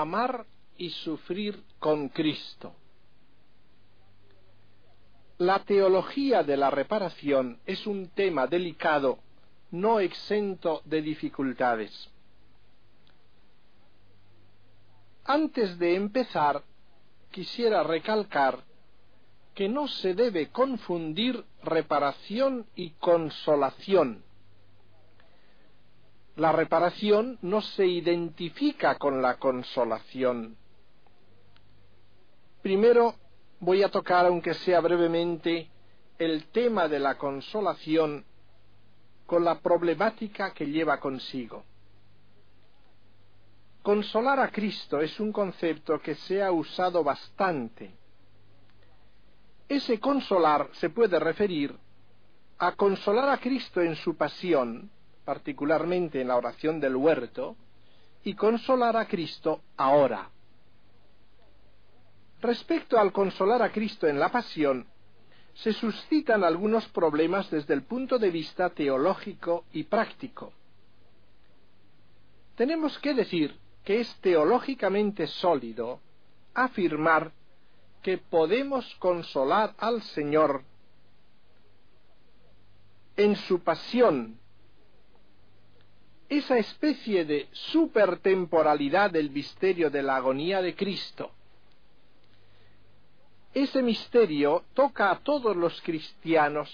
amar y sufrir con Cristo. La teología de la reparación es un tema delicado, no exento de dificultades. Antes de empezar, quisiera recalcar que no se debe confundir reparación y consolación. La reparación no se identifica con la consolación. Primero voy a tocar, aunque sea brevemente, el tema de la consolación con la problemática que lleva consigo. Consolar a Cristo es un concepto que se ha usado bastante. Ese consolar se puede referir a consolar a Cristo en su pasión, particularmente en la oración del huerto, y consolar a Cristo ahora. Respecto al consolar a Cristo en la pasión, se suscitan algunos problemas desde el punto de vista teológico y práctico. Tenemos que decir que es teológicamente sólido afirmar que podemos consolar al Señor en su pasión esa especie de supertemporalidad del misterio de la agonía de Cristo. Ese misterio toca a todos los cristianos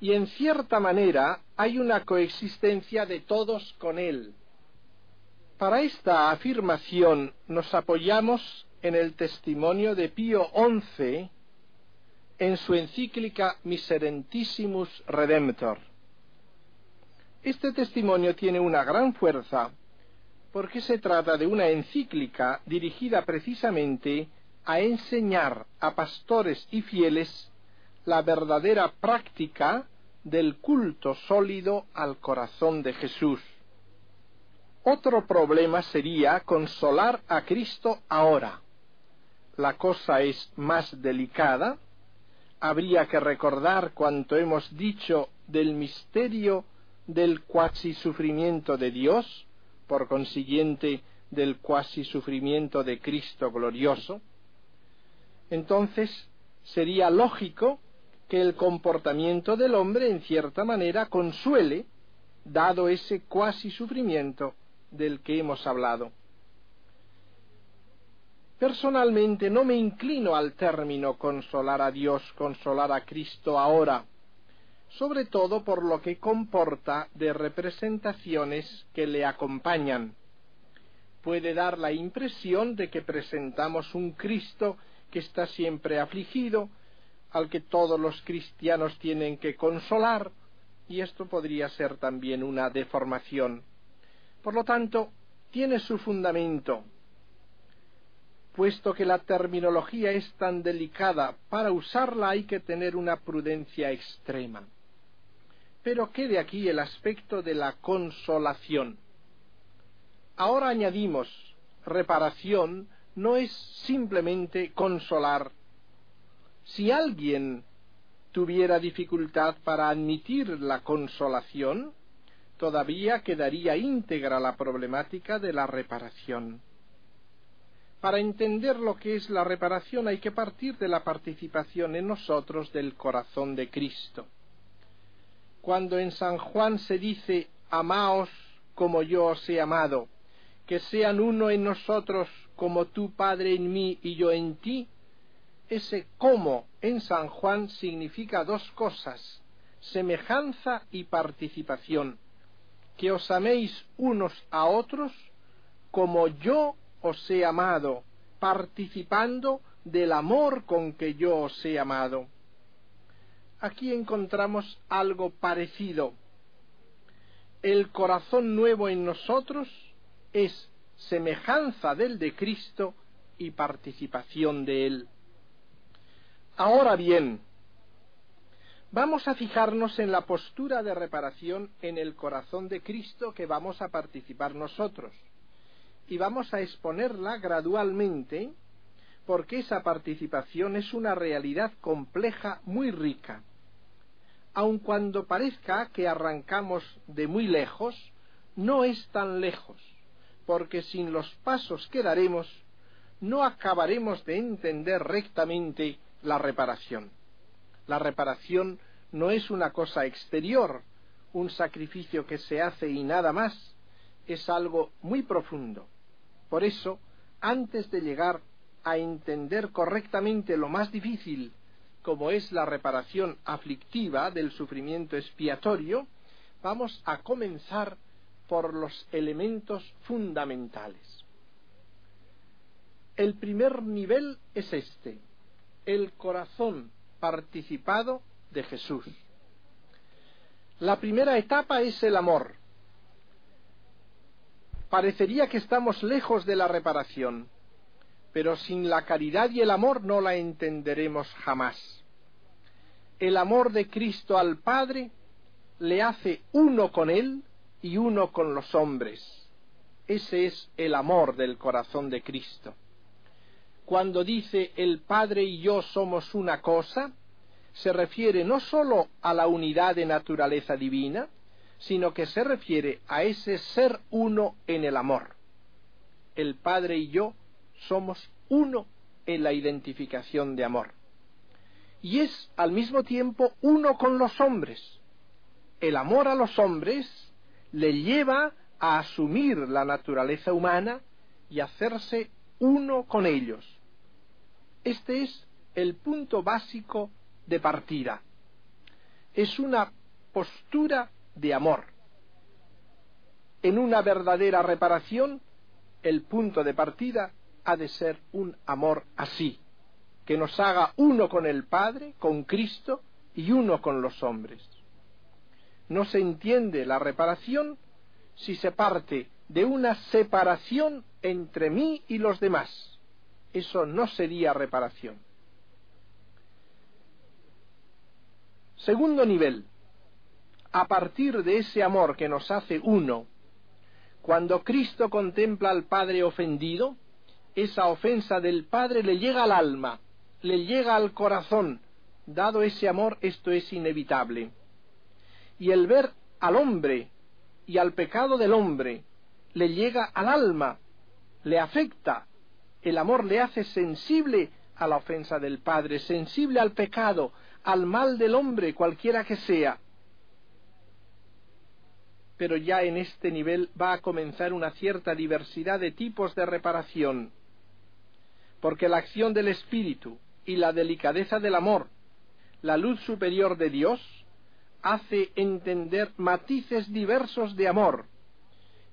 y en cierta manera hay una coexistencia de todos con él. Para esta afirmación nos apoyamos en el testimonio de Pío XI en su encíclica Miserentissimus Redemptor. Este testimonio tiene una gran fuerza porque se trata de una encíclica dirigida precisamente a enseñar a pastores y fieles la verdadera práctica del culto sólido al corazón de Jesús. Otro problema sería consolar a Cristo ahora. La cosa es más delicada. Habría que recordar cuanto hemos dicho del misterio del cuasi sufrimiento de Dios, por consiguiente del cuasi sufrimiento de Cristo glorioso, entonces sería lógico que el comportamiento del hombre en cierta manera consuele, dado ese cuasi sufrimiento del que hemos hablado. Personalmente no me inclino al término consolar a Dios, consolar a Cristo ahora, sobre todo por lo que comporta de representaciones que le acompañan. Puede dar la impresión de que presentamos un Cristo que está siempre afligido, al que todos los cristianos tienen que consolar, y esto podría ser también una deformación. Por lo tanto, tiene su fundamento. Puesto que la terminología es tan delicada, para usarla hay que tener una prudencia extrema pero quede aquí el aspecto de la consolación. Ahora añadimos, reparación no es simplemente consolar. Si alguien tuviera dificultad para admitir la consolación, todavía quedaría íntegra la problemática de la reparación. Para entender lo que es la reparación hay que partir de la participación en nosotros del corazón de Cristo cuando en San Juan se dice, amaos como yo os he amado, que sean uno en nosotros como tu Padre en mí y yo en ti, ese como en San Juan significa dos cosas, semejanza y participación, que os améis unos a otros como yo os he amado, participando del amor con que yo os he amado aquí encontramos algo parecido. El corazón nuevo en nosotros es semejanza del de Cristo y participación de Él. Ahora bien, vamos a fijarnos en la postura de reparación en el corazón de Cristo que vamos a participar nosotros y vamos a exponerla gradualmente porque esa participación es una realidad compleja muy rica. Aun cuando parezca que arrancamos de muy lejos, no es tan lejos, porque sin los pasos que daremos no acabaremos de entender rectamente la reparación. La reparación no es una cosa exterior, un sacrificio que se hace y nada más, es algo muy profundo. Por eso, antes de llegar a entender correctamente lo más difícil, como es la reparación aflictiva del sufrimiento expiatorio, vamos a comenzar por los elementos fundamentales. El primer nivel es este, el corazón participado de Jesús. La primera etapa es el amor. Parecería que estamos lejos de la reparación, pero sin la caridad y el amor no la entenderemos jamás. El amor de Cristo al Padre le hace uno con Él y uno con los hombres. Ese es el amor del corazón de Cristo. Cuando dice el Padre y yo somos una cosa, se refiere no sólo a la unidad de naturaleza divina, sino que se refiere a ese ser uno en el amor. El Padre y yo somos uno en la identificación de amor. Y es al mismo tiempo uno con los hombres. El amor a los hombres le lleva a asumir la naturaleza humana y hacerse uno con ellos. Este es el punto básico de partida. Es una postura de amor. En una verdadera reparación, el punto de partida ha de ser un amor así, que nos haga uno con el Padre, con Cristo y uno con los hombres. No se entiende la reparación si se parte de una separación entre mí y los demás. Eso no sería reparación. Segundo nivel, a partir de ese amor que nos hace uno, cuando Cristo contempla al Padre ofendido, esa ofensa del Padre le llega al alma, le llega al corazón. Dado ese amor, esto es inevitable. Y el ver al hombre y al pecado del hombre le llega al alma, le afecta. El amor le hace sensible a la ofensa del Padre, sensible al pecado, al mal del hombre, cualquiera que sea. Pero ya en este nivel va a comenzar una cierta diversidad de tipos de reparación, porque la acción del Espíritu y la delicadeza del amor, la luz superior de Dios, hace entender matices diversos de amor,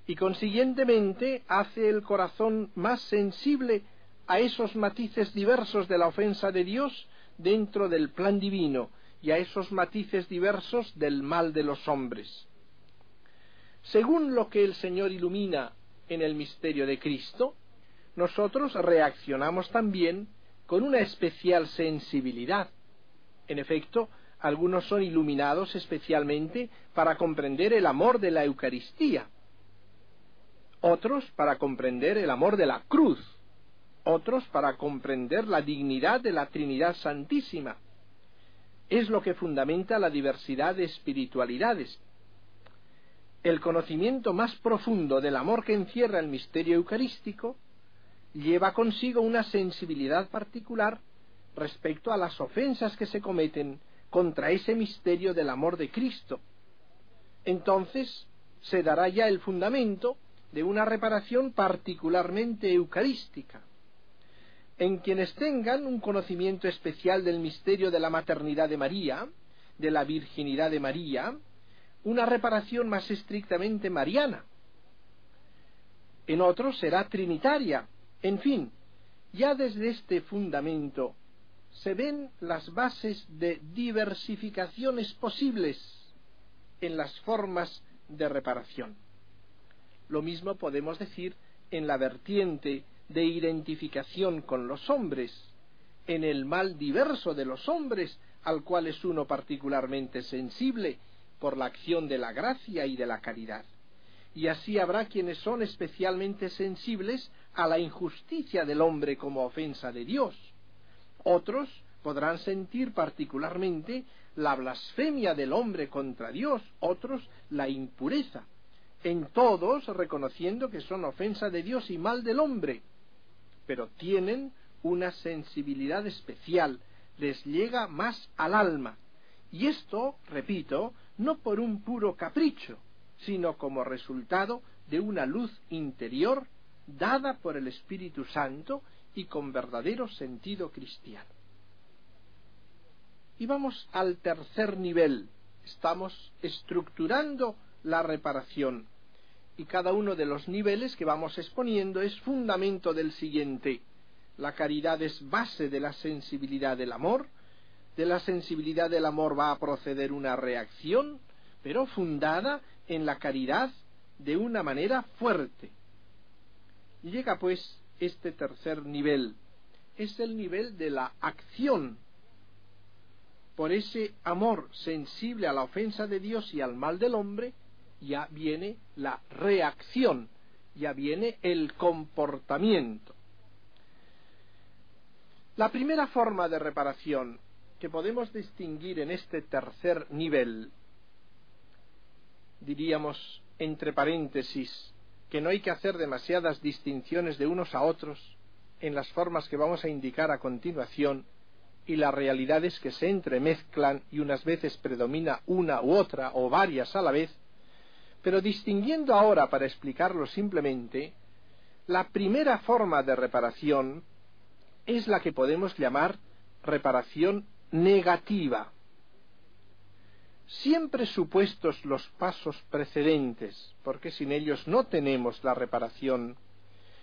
y consiguientemente hace el corazón más sensible a esos matices diversos de la ofensa de Dios dentro del plan divino y a esos matices diversos del mal de los hombres. Según lo que el Señor ilumina en el misterio de Cristo, nosotros reaccionamos también con una especial sensibilidad. En efecto, algunos son iluminados especialmente para comprender el amor de la Eucaristía, otros para comprender el amor de la cruz, otros para comprender la dignidad de la Trinidad Santísima. Es lo que fundamenta la diversidad de espiritualidades. El conocimiento más profundo del amor que encierra el misterio eucarístico lleva consigo una sensibilidad particular respecto a las ofensas que se cometen contra ese misterio del amor de Cristo. Entonces se dará ya el fundamento de una reparación particularmente eucarística en quienes tengan un conocimiento especial del misterio de la maternidad de María, de la virginidad de María, una reparación más estrictamente mariana. En otros será trinitaria. En fin, ya desde este fundamento se ven las bases de diversificaciones posibles en las formas de reparación. Lo mismo podemos decir en la vertiente de identificación con los hombres, en el mal diverso de los hombres, al cual es uno particularmente sensible por la acción de la gracia y de la caridad. Y así habrá quienes son especialmente sensibles a la injusticia del hombre como ofensa de Dios. Otros podrán sentir particularmente la blasfemia del hombre contra Dios, otros la impureza, en todos reconociendo que son ofensa de Dios y mal del hombre, pero tienen una sensibilidad especial, les llega más al alma, y esto, repito, no por un puro capricho, sino como resultado de una luz interior dada por el Espíritu Santo y con verdadero sentido cristiano. Y vamos al tercer nivel. Estamos estructurando la reparación. Y cada uno de los niveles que vamos exponiendo es fundamento del siguiente. La caridad es base de la sensibilidad del amor. De la sensibilidad del amor va a proceder una reacción, pero fundada en la caridad de una manera fuerte. Llega pues este tercer nivel. Es el nivel de la acción por ese amor sensible a la ofensa de Dios y al mal del hombre, ya viene la reacción, ya viene el comportamiento. La primera forma de reparación que podemos distinguir en este tercer nivel, diríamos entre paréntesis, que no hay que hacer demasiadas distinciones de unos a otros en las formas que vamos a indicar a continuación, y las realidades que se entremezclan y unas veces predomina una u otra o varias a la vez, pero distinguiendo ahora para explicarlo simplemente, la primera forma de reparación es la que podemos llamar reparación negativa. Siempre supuestos los pasos precedentes, porque sin ellos no tenemos la reparación,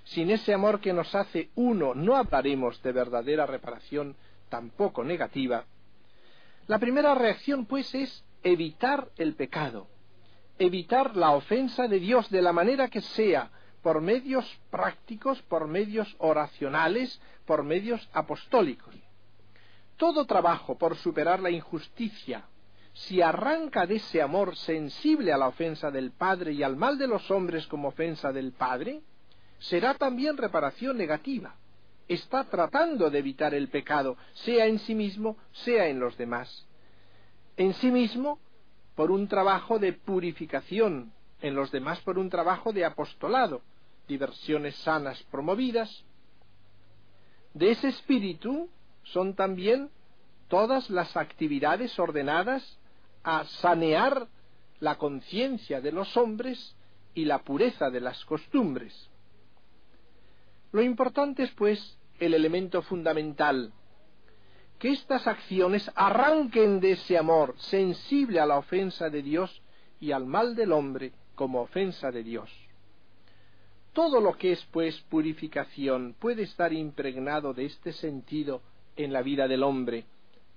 sin ese amor que nos hace uno no hablaremos de verdadera reparación, tampoco negativa, la primera reacción pues es evitar el pecado, evitar la ofensa de Dios de la manera que sea, por medios prácticos, por medios oracionales, por medios apostólicos. Todo trabajo por superar la injusticia, si arranca de ese amor sensible a la ofensa del Padre y al mal de los hombres como ofensa del Padre, será también reparación negativa está tratando de evitar el pecado, sea en sí mismo, sea en los demás. En sí mismo, por un trabajo de purificación, en los demás por un trabajo de apostolado, diversiones sanas promovidas. De ese espíritu son también todas las actividades ordenadas a sanear la conciencia de los hombres y la pureza de las costumbres. Lo importante es, pues, el elemento fundamental, que estas acciones arranquen de ese amor sensible a la ofensa de Dios y al mal del hombre como ofensa de Dios. Todo lo que es, pues, purificación puede estar impregnado de este sentido en la vida del hombre,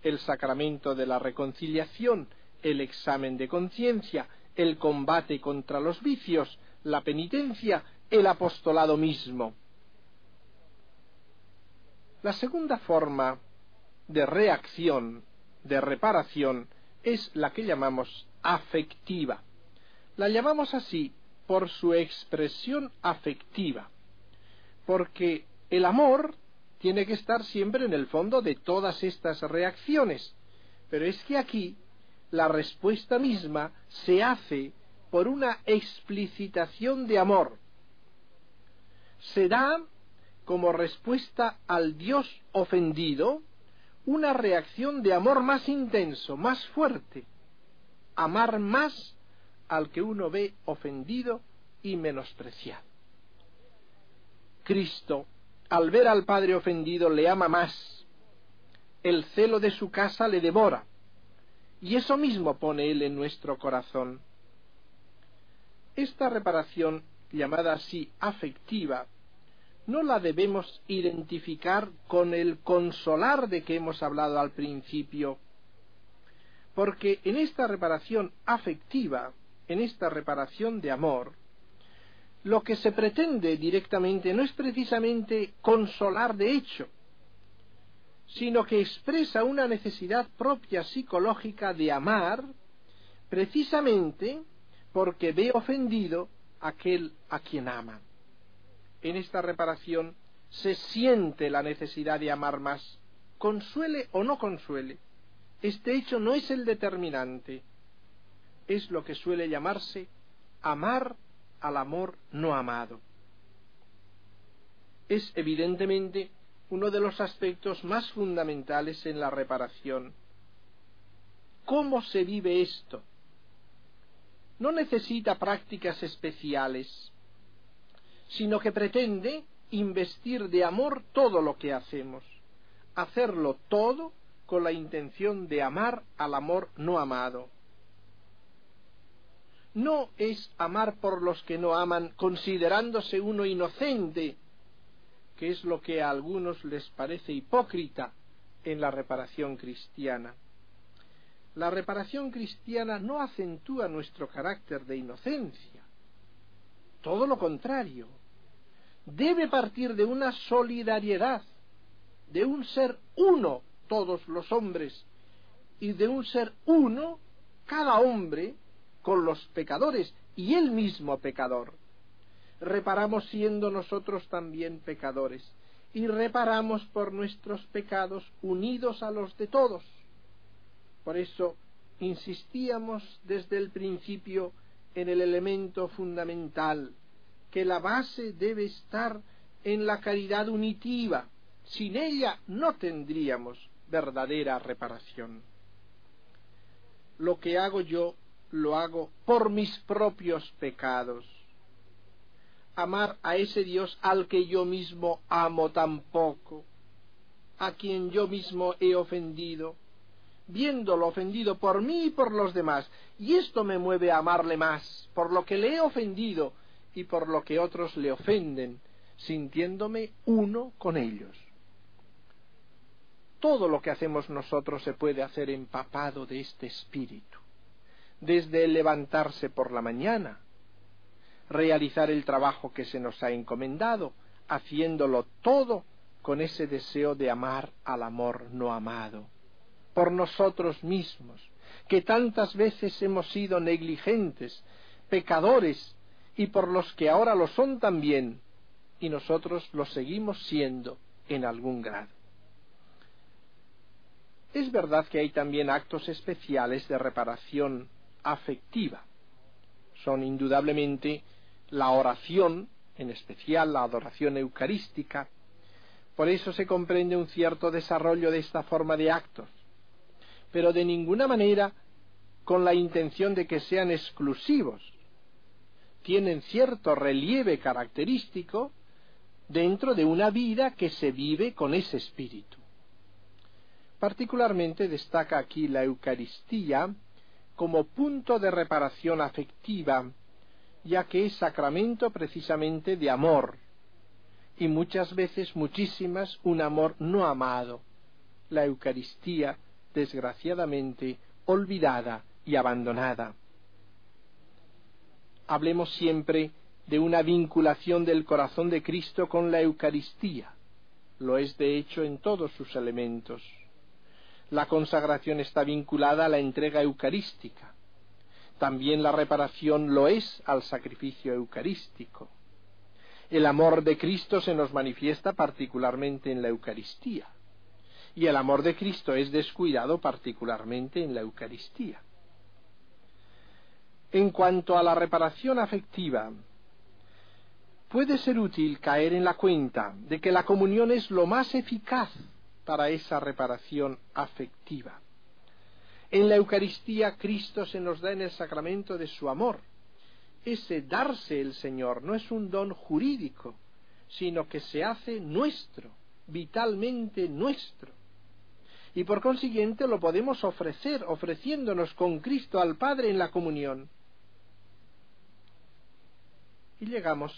el sacramento de la reconciliación, el examen de conciencia, el combate contra los vicios, la penitencia, el apostolado mismo. La segunda forma de reacción, de reparación, es la que llamamos afectiva. La llamamos así por su expresión afectiva, porque el amor tiene que estar siempre en el fondo de todas estas reacciones, pero es que aquí la respuesta misma se hace por una explicitación de amor. Se da como respuesta al Dios ofendido una reacción de amor más intenso, más fuerte, amar más al que uno ve ofendido y menospreciado. Cristo, al ver al Padre ofendido, le ama más, el celo de su casa le devora, y eso mismo pone Él en nuestro corazón. Esta reparación, llamada así afectiva, no la debemos identificar con el consolar de que hemos hablado al principio, porque en esta reparación afectiva, en esta reparación de amor, lo que se pretende directamente no es precisamente consolar de hecho, sino que expresa una necesidad propia psicológica de amar, precisamente porque ve ofendido aquel a quien ama. En esta reparación se siente la necesidad de amar más, consuele o no consuele. Este hecho no es el determinante, es lo que suele llamarse amar al amor no amado. Es evidentemente uno de los aspectos más fundamentales en la reparación. ¿Cómo se vive esto? No necesita prácticas especiales, sino que pretende investir de amor todo lo que hacemos, hacerlo todo con la intención de amar al amor no amado. No es amar por los que no aman considerándose uno inocente, que es lo que a algunos les parece hipócrita en la reparación cristiana. La reparación cristiana no acentúa nuestro carácter de inocencia, todo lo contrario, debe partir de una solidaridad, de un ser uno todos los hombres y de un ser uno cada hombre con los pecadores y él mismo pecador. Reparamos siendo nosotros también pecadores y reparamos por nuestros pecados unidos a los de todos. Por eso insistíamos desde el principio en el elemento fundamental que la base debe estar en la caridad unitiva. Sin ella no tendríamos verdadera reparación. Lo que hago yo lo hago por mis propios pecados. Amar a ese Dios al que yo mismo amo tan poco, a quien yo mismo he ofendido, viéndolo ofendido por mí y por los demás, y esto me mueve a amarle más, por lo que le he ofendido y por lo que otros le ofenden, sintiéndome uno con ellos. Todo lo que hacemos nosotros se puede hacer empapado de este espíritu, desde el levantarse por la mañana, realizar el trabajo que se nos ha encomendado, haciéndolo todo con ese deseo de amar al amor no amado, por nosotros mismos, que tantas veces hemos sido negligentes, pecadores, y por los que ahora lo son también, y nosotros lo seguimos siendo en algún grado. Es verdad que hay también actos especiales de reparación afectiva. Son indudablemente la oración, en especial la adoración eucarística. Por eso se comprende un cierto desarrollo de esta forma de actos, pero de ninguna manera con la intención de que sean exclusivos, tienen cierto relieve característico dentro de una vida que se vive con ese espíritu. Particularmente destaca aquí la Eucaristía como punto de reparación afectiva, ya que es sacramento precisamente de amor, y muchas veces, muchísimas, un amor no amado, la Eucaristía, desgraciadamente, olvidada y abandonada hablemos siempre de una vinculación del corazón de Cristo con la Eucaristía. Lo es de hecho en todos sus elementos. La consagración está vinculada a la entrega eucarística. También la reparación lo es al sacrificio eucarístico. El amor de Cristo se nos manifiesta particularmente en la Eucaristía. Y el amor de Cristo es descuidado particularmente en la Eucaristía. En cuanto a la reparación afectiva, puede ser útil caer en la cuenta de que la comunión es lo más eficaz para esa reparación afectiva. En la Eucaristía Cristo se nos da en el sacramento de su amor. Ese darse el Señor no es un don jurídico, sino que se hace nuestro, vitalmente nuestro. Y por consiguiente lo podemos ofrecer ofreciéndonos con Cristo al Padre en la comunión. Y llegamos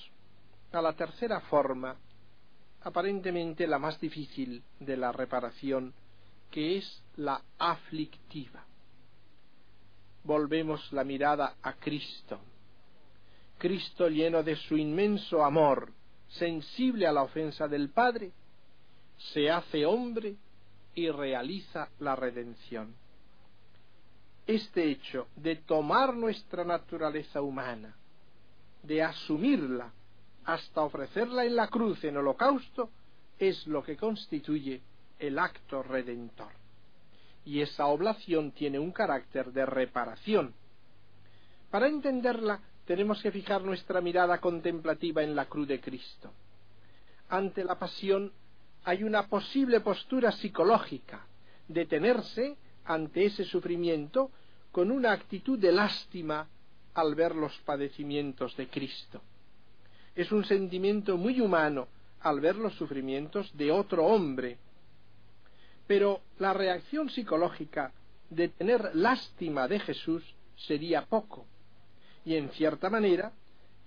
a la tercera forma, aparentemente la más difícil de la reparación, que es la aflictiva. Volvemos la mirada a Cristo. Cristo lleno de su inmenso amor, sensible a la ofensa del Padre, se hace hombre y realiza la redención. Este hecho de tomar nuestra naturaleza humana, de asumirla hasta ofrecerla en la cruz en holocausto, es lo que constituye el acto redentor. Y esa oblación tiene un carácter de reparación. Para entenderla tenemos que fijar nuestra mirada contemplativa en la cruz de Cristo. Ante la pasión hay una posible postura psicológica, detenerse ante ese sufrimiento con una actitud de lástima al ver los padecimientos de Cristo. Es un sentimiento muy humano al ver los sufrimientos de otro hombre. Pero la reacción psicológica de tener lástima de Jesús sería poco. Y en cierta manera,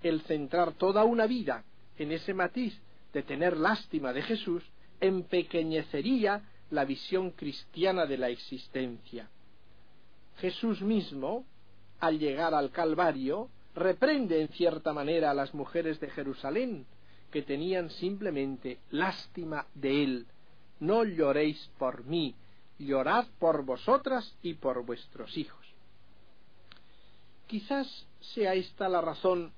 el centrar toda una vida en ese matiz de tener lástima de Jesús empequeñecería la visión cristiana de la existencia. Jesús mismo, al llegar al Calvario, reprende en cierta manera a las mujeres de Jerusalén, que tenían simplemente lástima de él. No lloréis por mí, llorad por vosotras y por vuestros hijos. Quizás sea esta la razón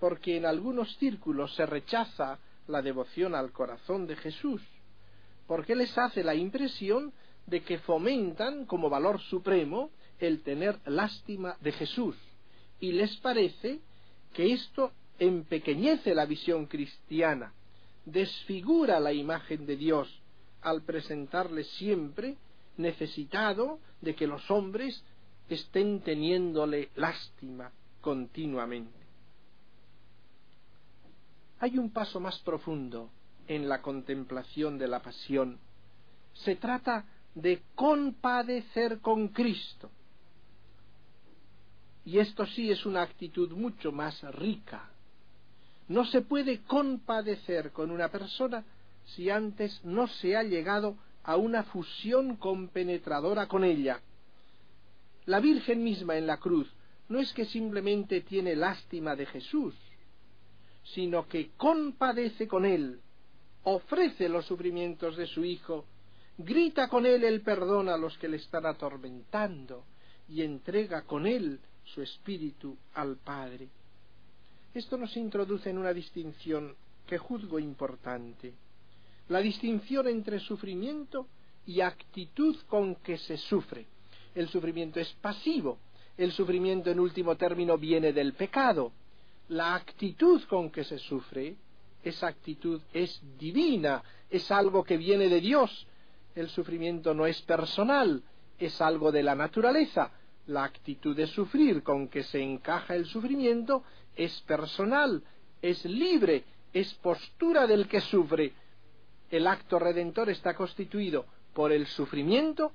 porque en algunos círculos se rechaza la devoción al corazón de Jesús, porque les hace la impresión de que fomentan como valor supremo el tener lástima de Jesús, y les parece que esto empequeñece la visión cristiana, desfigura la imagen de Dios al presentarle siempre necesitado de que los hombres estén teniéndole lástima continuamente. Hay un paso más profundo en la contemplación de la pasión. Se trata de compadecer con Cristo. Y esto sí es una actitud mucho más rica. No se puede compadecer con una persona si antes no se ha llegado a una fusión compenetradora con ella. La Virgen misma en la cruz no es que simplemente tiene lástima de Jesús, sino que compadece con él, ofrece los sufrimientos de su Hijo, grita con él el perdón a los que le están atormentando y entrega con él su espíritu al Padre. Esto nos introduce en una distinción que juzgo importante, la distinción entre sufrimiento y actitud con que se sufre. El sufrimiento es pasivo, el sufrimiento en último término viene del pecado. La actitud con que se sufre, esa actitud es divina, es algo que viene de Dios. El sufrimiento no es personal, es algo de la naturaleza. La actitud de sufrir con que se encaja el sufrimiento es personal, es libre, es postura del que sufre. El acto redentor está constituido por el sufrimiento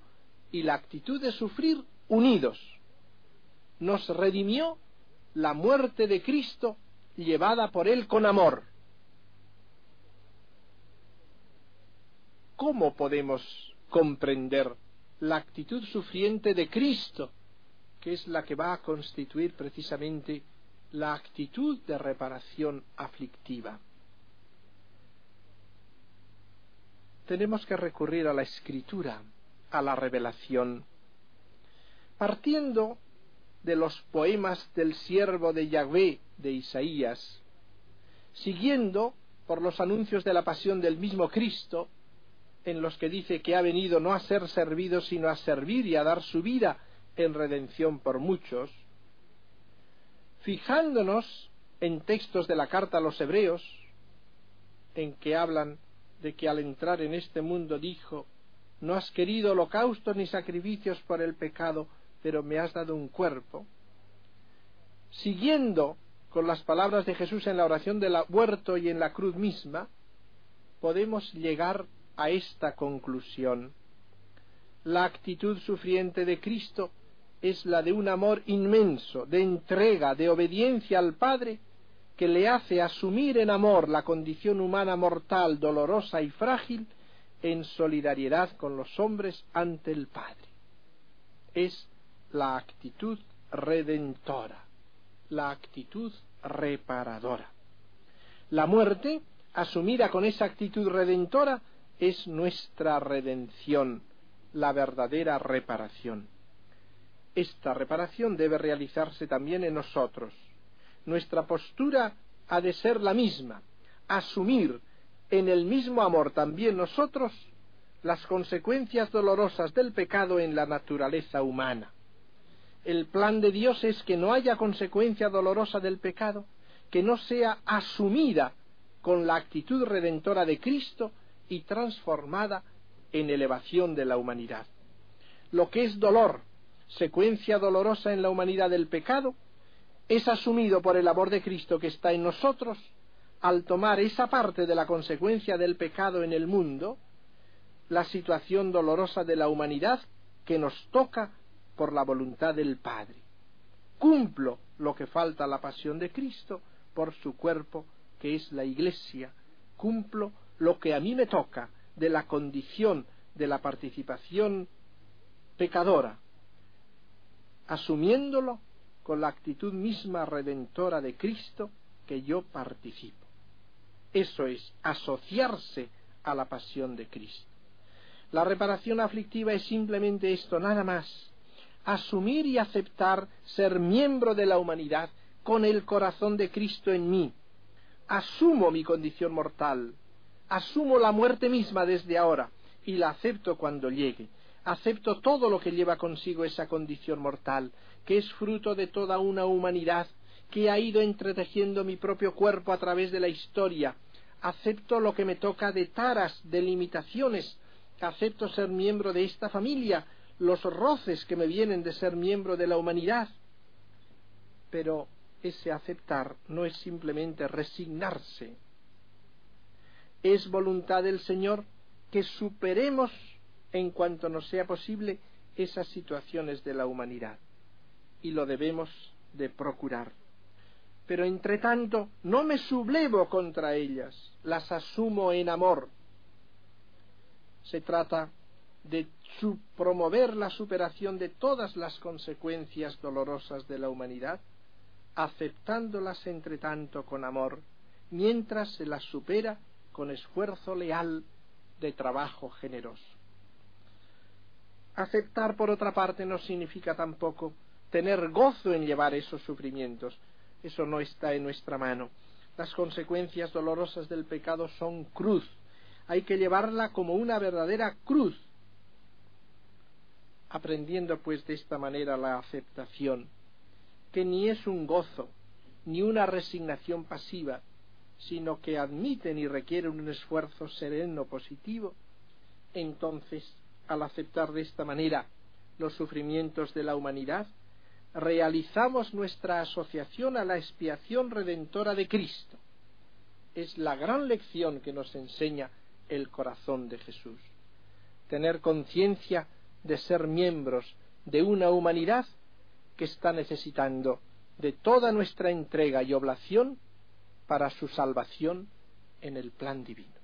y la actitud de sufrir unidos. Nos redimió la muerte de Cristo llevada por Él con amor. ¿Cómo podemos comprender la actitud sufriente de Cristo, que es la que va a constituir precisamente la actitud de reparación aflictiva? Tenemos que recurrir a la escritura, a la revelación, partiendo de los poemas del siervo de Yahvé de Isaías, siguiendo por los anuncios de la pasión del mismo Cristo, en los que dice que ha venido no a ser servido, sino a servir y a dar su vida en redención por muchos, fijándonos en textos de la carta a los hebreos, en que hablan de que al entrar en este mundo dijo, no has querido holocaustos ni sacrificios por el pecado, pero me has dado un cuerpo, siguiendo con las palabras de Jesús en la oración del huerto y en la cruz misma, podemos llegar a esta conclusión. La actitud sufriente de Cristo es la de un amor inmenso, de entrega, de obediencia al Padre, que le hace asumir en amor la condición humana mortal, dolorosa y frágil, en solidaridad con los hombres ante el Padre. Es la actitud redentora, la actitud reparadora. La muerte, asumida con esa actitud redentora, es nuestra redención, la verdadera reparación. Esta reparación debe realizarse también en nosotros. Nuestra postura ha de ser la misma, asumir en el mismo amor también nosotros las consecuencias dolorosas del pecado en la naturaleza humana. El plan de Dios es que no haya consecuencia dolorosa del pecado, que no sea asumida con la actitud redentora de Cristo y transformada en elevación de la humanidad. Lo que es dolor, secuencia dolorosa en la humanidad del pecado, es asumido por el amor de Cristo que está en nosotros al tomar esa parte de la consecuencia del pecado en el mundo, la situación dolorosa de la humanidad que nos toca por la voluntad del Padre. Cumplo lo que falta a la pasión de Cristo por su cuerpo, que es la Iglesia. Cumplo lo que a mí me toca de la condición de la participación pecadora, asumiéndolo con la actitud misma redentora de Cristo que yo participo. Eso es asociarse a la pasión de Cristo. La reparación aflictiva es simplemente esto, nada más. Asumir y aceptar ser miembro de la humanidad con el corazón de Cristo en mí. Asumo mi condición mortal, asumo la muerte misma desde ahora y la acepto cuando llegue. Acepto todo lo que lleva consigo esa condición mortal, que es fruto de toda una humanidad que ha ido entretejiendo mi propio cuerpo a través de la historia. Acepto lo que me toca de taras, de limitaciones. Acepto ser miembro de esta familia, los roces que me vienen de ser miembro de la humanidad. Pero ese aceptar no es simplemente resignarse. Es voluntad del Señor que superemos en cuanto nos sea posible esas situaciones de la humanidad. Y lo debemos de procurar. Pero entre tanto no me sublevo contra ellas, las asumo en amor. Se trata de promover la superación de todas las consecuencias dolorosas de la humanidad, aceptándolas entre tanto con amor, mientras se las supera con esfuerzo leal de trabajo generoso. Aceptar, por otra parte, no significa tampoco tener gozo en llevar esos sufrimientos. Eso no está en nuestra mano. Las consecuencias dolorosas del pecado son cruz. Hay que llevarla como una verdadera cruz. Aprendiendo pues de esta manera la aceptación, que ni es un gozo, ni una resignación pasiva, sino que admiten y requieren un esfuerzo sereno positivo, entonces, al aceptar de esta manera los sufrimientos de la humanidad, realizamos nuestra asociación a la expiación redentora de Cristo. Es la gran lección que nos enseña el corazón de Jesús. Tener conciencia de ser miembros de una humanidad que está necesitando de toda nuestra entrega y oblación para su salvación en el plan divino.